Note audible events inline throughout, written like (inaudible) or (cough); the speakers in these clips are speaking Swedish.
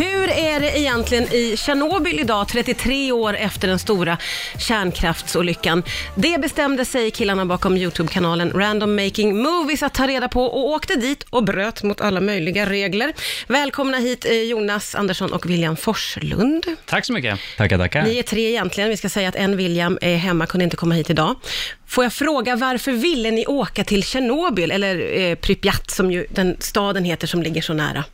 Hur är det egentligen i Tjernobyl idag, 33 år efter den stora kärnkraftsolyckan? Det bestämde sig killarna bakom YouTube-kanalen Random Making Movies att ta reda på och åkte dit och bröt mot alla möjliga regler. Välkomna hit eh, Jonas Andersson och William Forslund. Tack så mycket. Tackar, tackar. Ni är tre egentligen. Vi ska säga att en William är hemma, kunde inte komma hit idag. Får jag fråga, varför ville ni åka till Tjernobyl, eller eh, Pripyat som ju den staden heter som ligger så nära?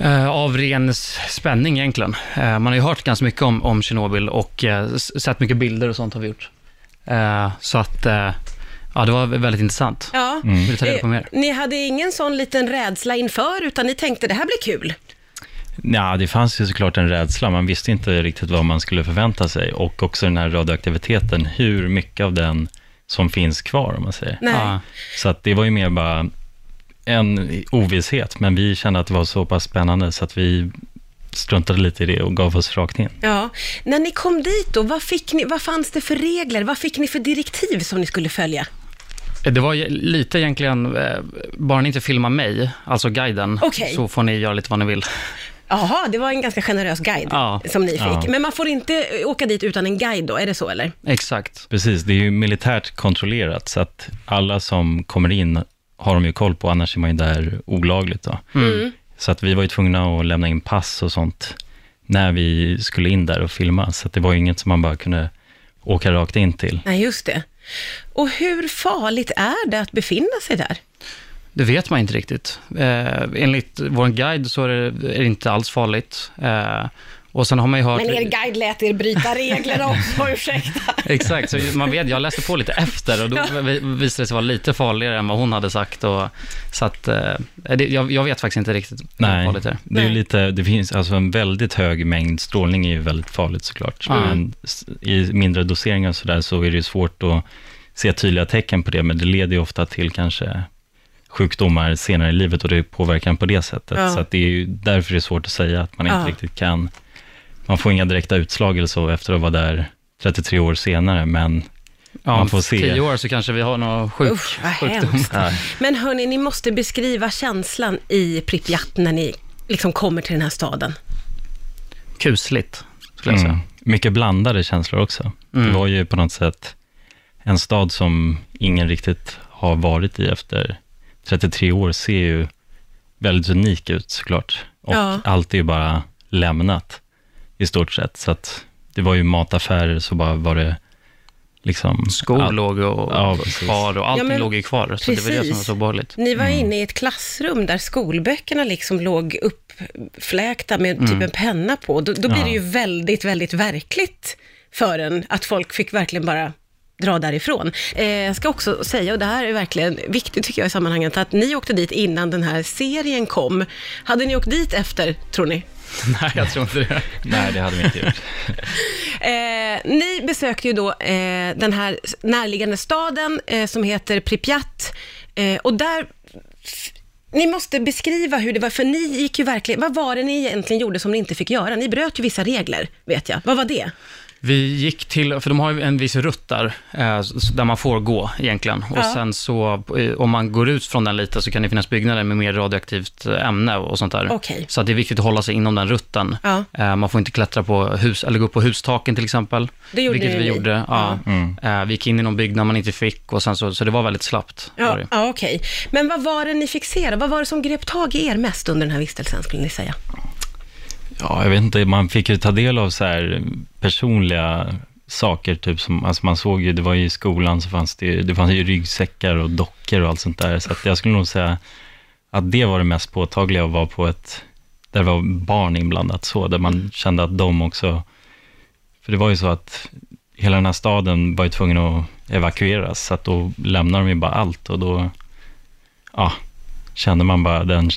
Eh, av ren spänning egentligen. Eh, man har ju hört ganska mycket om, om Tjernobyl och eh, sett mycket bilder och sånt har vi gjort. Så att, ja det var väldigt intressant. Ja. Vill du ta reda på mer? Ni hade ingen sån liten rädsla inför, utan ni tänkte det här blir kul. Ja, det fanns ju såklart en rädsla. Man visste inte riktigt vad man skulle förvänta sig. Och också den här radioaktiviteten, hur mycket av den som finns kvar, om man säger. Nej. Så att det var ju mer bara en ovisshet, men vi kände att det var så pass spännande så att vi struntade lite i det och gav oss rakt in. Ja. När ni kom dit då, vad, fick ni, vad fanns det för regler? Vad fick ni för direktiv som ni skulle följa? det var ju lite egentligen, eh, bara ni inte filmar mig, alltså guiden, Okej. så får ni göra lite vad ni vill. Jaha, det var en ganska generös guide Ja. som ni fick. Ja. Men man får inte eh, åka dit utan en guide då, är det så eller? Exakt. Precis, det är ju militärt kontrollerat, så att alla som kommer in har de ju koll på, annars är man ju där olagligt. Då. Mm. Så att vi var ju tvungna att lämna in pass och sånt när vi skulle in där och filma, så att det var ju inget som man bara kunde åka rakt in till. Nej, just det. Och hur farligt är det att befinna sig där? Det vet man inte riktigt. Eh, enligt vår guide så är det, är det inte alls farligt. Eh, och sen har man ju hört... Men er guide lät er bryta regler också, (laughs) ursäkta. Exakt, så man vet, jag läste på lite efter och då vi- visade det sig vara lite farligare än vad hon hade sagt. Och, så att, eh, det, jag, jag vet faktiskt inte riktigt hur Nej, farligt det är. det är lite, det finns alltså en väldigt hög mängd strålning är ju väldigt farligt såklart. Ja. Men i mindre doseringar och sådär så är det ju svårt att se tydliga tecken på det, men det leder ju ofta till kanske sjukdomar senare i livet och det påverkar en på det sättet. Ja. Så att det är ju därför det är svårt att säga att man inte Ja. riktigt kan, man får inga direkta utslag eller så efter att vara där 33 år senare, men Ja, man om får se. tio år så kanske vi har någon sjuk, Usch, vad sjukdom. ja, Men hörni, ni måste beskriva känslan i Pripyat när ni liksom kommer till den här staden. Kusligt, skulle jag säga. Mm. Mycket blandade känslor också. Mm. Det var ju på något sätt en stad som ingen riktigt har varit i efter 33 år, ser ju väldigt unik ut såklart. Och Ja. allt är ju bara lämnat i stort sett. Så att det var ju mataffärer, så bara var det liksom... Skor ja, låg och Ja, precis. kvar och allting Ja, men låg ju kvar. Så det var det som var precis. så obehagligt. Ni var Mm. inne i ett klassrum där skolböckerna liksom låg uppfläkta med typ en penna på. Då, då blir Ja. det ju väldigt, väldigt verkligt för en att folk fick verkligen bara dra därifrån. Eh, jag ska också säga, och det här är verkligen viktigt tycker jag i sammanhanget, att ni åkte dit innan den här serien kom. Hade ni åkt dit efter, tror ni? (laughs) Nej, jag tror inte det. Nej, det hade vi inte gjort. (laughs) Eh, ni besökte ju då eh, den här närliggande staden eh, som heter Pripyat eh, och där ni måste beskriva hur det var, för ni gick ju verkligen, vad var det ni egentligen gjorde som ni inte fick göra? Ni bröt ju vissa regler, vet jag. Vad var det? Vi gick till, för de har ju en viss rutt där, eh, där man får gå egentligen. Och Ja. sen så, eh, om man går ut från den lite, så kan det finnas byggnader med mer radioaktivt eh, ämne och sånt där. Okej. Så att det är viktigt att hålla sig inom den rutten. Ja. Man får inte klättra på hus, eller gå upp på hustaken till exempel. Det gjorde vilket ni. vi gjorde. Ja. Mm. Vi gick in i någon byggnad man inte fick, och sen så, så det var väldigt slappt. Ja, ja okej. Men vad var det ni fick se då? Vad var det som grep tag i er mest under den här vistelsen, skulle ni säga? Ja, jag vet inte, man fick ju ta del av så här personliga saker, typ som, alltså man såg ju, det var ju i skolan så fanns det ju, det fanns ju ryggsäckar och dockor och allt sånt där, så att jag skulle nog säga att det var det mest påtagliga att vara på ett, där det var barn inblandat så, där man kände att de också, för det var ju så att hela den här staden var ju tvungen att evakueras, så att då lämnade de ju bara allt och då, ja, kände man bara den,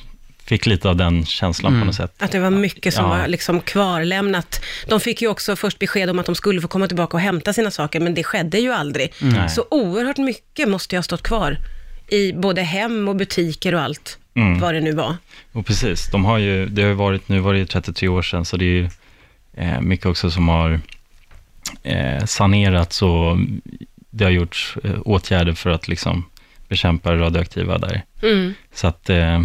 fick lite av den känslan Mm. på något sätt. Att det var mycket som Ja. var liksom kvarlämnat. De fick ju också först besked om att de skulle få komma tillbaka och hämta sina saker, men det skedde ju aldrig. Nej. Så oerhört mycket måste ju ha stått kvar i både hem och butiker och allt, Mm. vad det nu var. Och precis, de har ju, det har ju varit, nu var det ju 33 år sedan, så det är ju eh, mycket också som har eh, sanerats och det har gjorts eh, åtgärder för att liksom bekämpa det radioaktiva där. Mm. Så att, eh,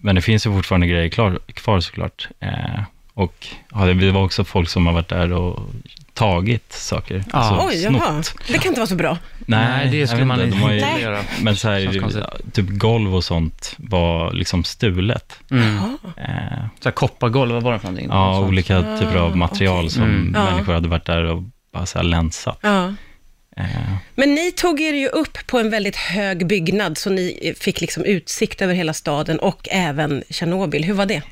men det finns ju fortfarande grejer klar, kvar såklart. Eh, Och ja, det var också folk som har varit där och tagit saker. Ja. Alltså, Oj, jaha. snott. Det kan inte vara så bra. Nej, det skulle man inte, de ju- göra. Men så här, typ golv och sånt var liksom stulet. Mm. Eh, Så här, koppargolv, vad var det för någonting? ja, olika typer av material okej. som Mm. Människor hade varit där och bara så här länsat. Ja. Eh, Men ni tog er ju upp på en väldigt hög byggnad, så ni fick liksom utsikt över hela staden och även Tjernobyl. Hur var det?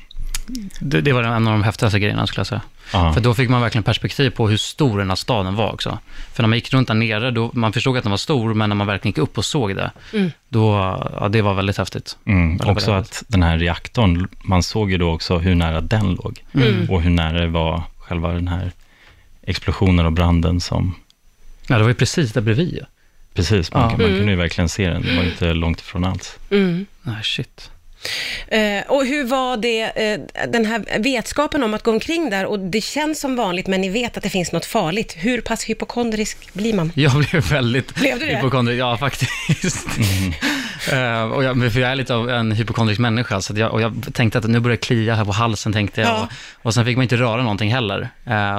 Det, det var en av de häftigaste grejerna skulle jag säga. ja. För då fick man verkligen perspektiv på hur stor den här staden var också. För när man gick runt där nere, då, man förstod att den var stor, men när man verkligen gick upp och såg det, Mm. då, ja, det var väldigt häftigt. Mm, Väldigt också väldigt. att den här reaktorn, man såg ju då också hur nära den låg. Mm. Och hur nära det var själva den här explosionen och branden som, Ja, det var ju precis där bredvid precis, man, Ja. man Mm. kunde ju verkligen se den. Det var inte långt ifrån alls. Mm. Nej, shit. Eh, och hur var det, eh, den här vetskapen om att gå omkring där och det känns som vanligt men ni vet att det finns något farligt. Hur pass hypokondrisk blir man? Jag blev väldigt Blev du det? hypokondrisk. Ja, faktiskt. Eh, och jag, för jag är lite av en hypokondrisk människa, så att jag, och jag tänkte att nu börjar det klia här på halsen, tänkte jag. Ja. Och, och sen fick man inte röra någonting heller.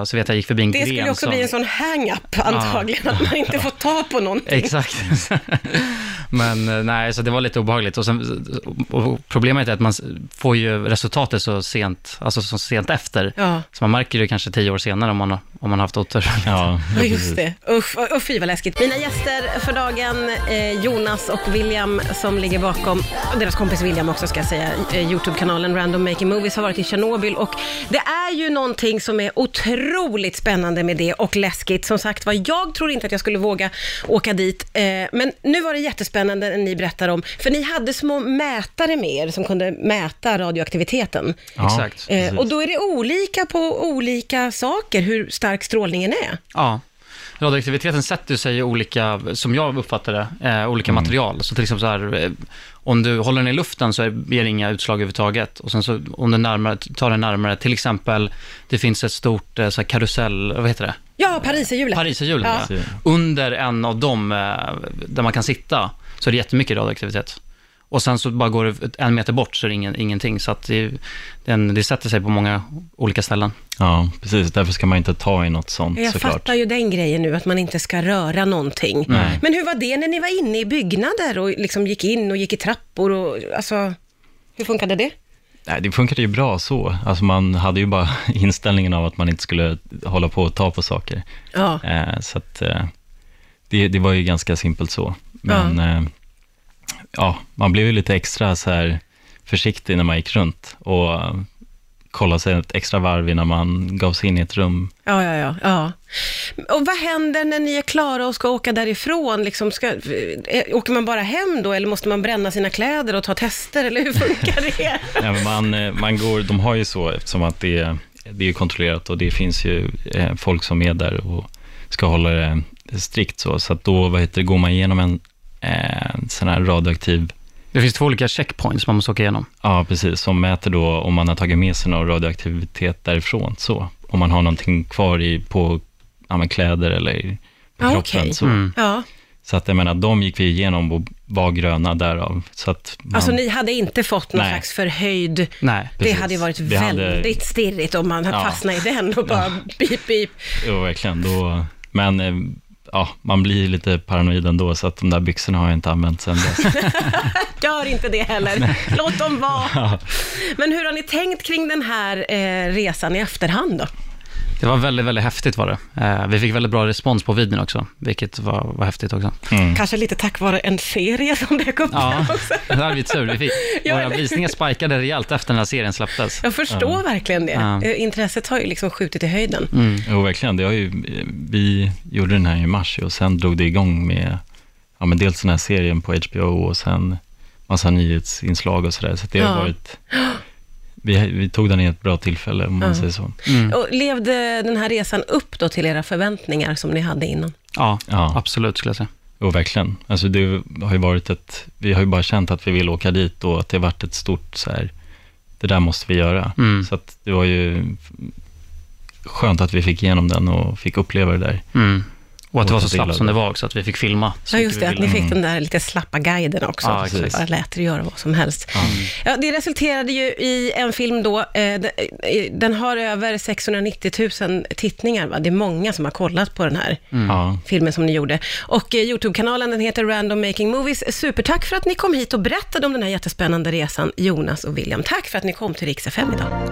Och så vet jag, jag gick förbi en Det gren skulle också som- bli en sån hang-up antagligen, att man inte får ta på någonting. Exakt. (laughs) Men eh, nej, så det var lite obehagligt. Och, sen, och problemet är att man får ju resultatet så sent, alltså så sent efter. Ja, Så man märker det kanske tio år senare om man, har- om man har haft otur. Ja, ja just det. Usch, usch fy vad läskigt. Mina gäster för dagen, eh, Jonas och William som ligger bakom, och deras kompis William också ska jag säga, eh, YouTube-kanalen Random Making Movies har varit i Tjernobyl och det är ju någonting som är otroligt spännande med det och läskigt. Som sagt var, jag tror inte att jag skulle våga åka dit, eh, men nu var det jättespännande när ni berättar om, för ni hade små mätare med er som kunde mäta radioaktiviteten. Ja, Exakt. Eh, och då är det olika på olika saker hur stark strålningen är. Ja. Radioaktiviteten sätter sig i olika, som jag uppfattar det, eh, olika material. Så till exempel så här, eh, om du håller den i luften så ger det inga utslag överhuvudtaget. Och sen så om du närmare, tar den närmare, till exempel, det finns ett stort eh, så här karusell, vad heter det? Ja, Pariserhjulet. Pariserhjulet, Ja. ja. Under en av dem, eh, där man kan sitta, så är det jättemycket radioaktivitet. Och sen så bara går det en meter bort så är det ingen, ingenting. Så att det, den, det sätter sig på många olika ställen. Ja, precis. Därför ska man inte ta i något sånt Jag såklart. fattar ju den grejen nu, att man inte ska röra någonting. Nej. Men hur var det när ni var inne i byggnader och liksom gick in och gick i trappor och alltså, hur funkade det? Nej, det funkade ju bra så. Alltså man hade ju bara (laughs) inställningen av att man inte skulle hålla på och ta på saker. Ja, Eh, så att eh, det, det var ju ganska simpelt så. Men eh, ja, man blev ju lite extra så här försiktig när man gick runt och kollade sig ett extra varv innan man gav sig in i ett rum. ja, ja, ja. ja. Och vad händer när ni är klara och ska åka därifrån? Liksom ska, eh, åker man bara hem då eller måste man bränna sina kläder och ta tester eller hur funkar det? (laughs) Ja, man, eh, man går, de har ju så, eftersom att det, är- det är kontrollerat och det finns ju eh, folk som är där och ska hålla det strikt så. Så att då vad heter går man igenom en eh, sån här radioaktiv Det finns två olika checkpoints man måste åka igenom. Ja, precis. Som mäter då om man har tagit med sig någon radioaktivitet därifrån. Så. Om man har någonting kvar i, på ja, men kläder eller i- på Ja, kroppen. okej. Så. Mm. Ja, så att jag menar, de gick vi igenom och var gröna därav. Så att man, alltså ni hade inte fått någon Nej. slags förhöjd Nej. Det Precis. hade ju varit Vi hade- väldigt stirrigt om man hade Ja. fastnat i den och bara pip, pip. Jo, verkligen. Då, men eh, ja, man blir lite paranoid ändå, så att de där byxorna har jag inte använt sedan dess. (laughs) Gör inte det heller. Låt dem vara. Men hur har ni tänkt kring den här eh, resan i efterhand då? Det var väldigt, väldigt häftigt var det. Eh, vi fick väldigt bra respons på videon också, vilket var, var häftigt också. Mm. Kanske lite tack vare en serie som dök upp Ja, där också. (laughs) det hade vi tur. Vi fick, (laughs) Ja, våra visningar spikade rejält efter den här serien släpptes. Jag förstår verkligen det. Ja. Eh, Intresset har ju liksom skjutit i höjden. Mm. Jo, verkligen. Det har ju, vi gjorde den här i mars och sen drog det igång med ja, men dels den här serien på HBO och sen massa nyhetsinslag och sådär. Så det Ja. har varit... (gasps) Vi, vi tog den i ett bra tillfälle, om man Ja. säger så. Mm. Och levde den här resan upp då till era förväntningar som ni hade innan? Ja, Ja, absolut skulle jag säga. jo, verkligen. Alltså det har ju varit ett... Vi har ju bara känt att vi vill åka dit och att det har varit ett stort så här... Det där måste vi göra. Mm. Så att det var ju skönt att vi fick igenom den och fick uppleva det där. Mm. Och att det var så slappt som det var också, att vi fick filma. så Ja, just det, att ni fick den där lite slappa guiden också. Ja, så bara lät er göra vad som helst. Ja, det resulterade ju i en film då, eh, den, eh, den har över 690 000 tittningar, va? det är många som har kollat på den här Ja. filmen som ni gjorde. Och eh, YouTube-kanalen, den heter Random Making Movies. Supertack för att ni kom hit och berättade om den här jättespännande resan, Jonas och William. Tack för att ni kom till Rix FM idag.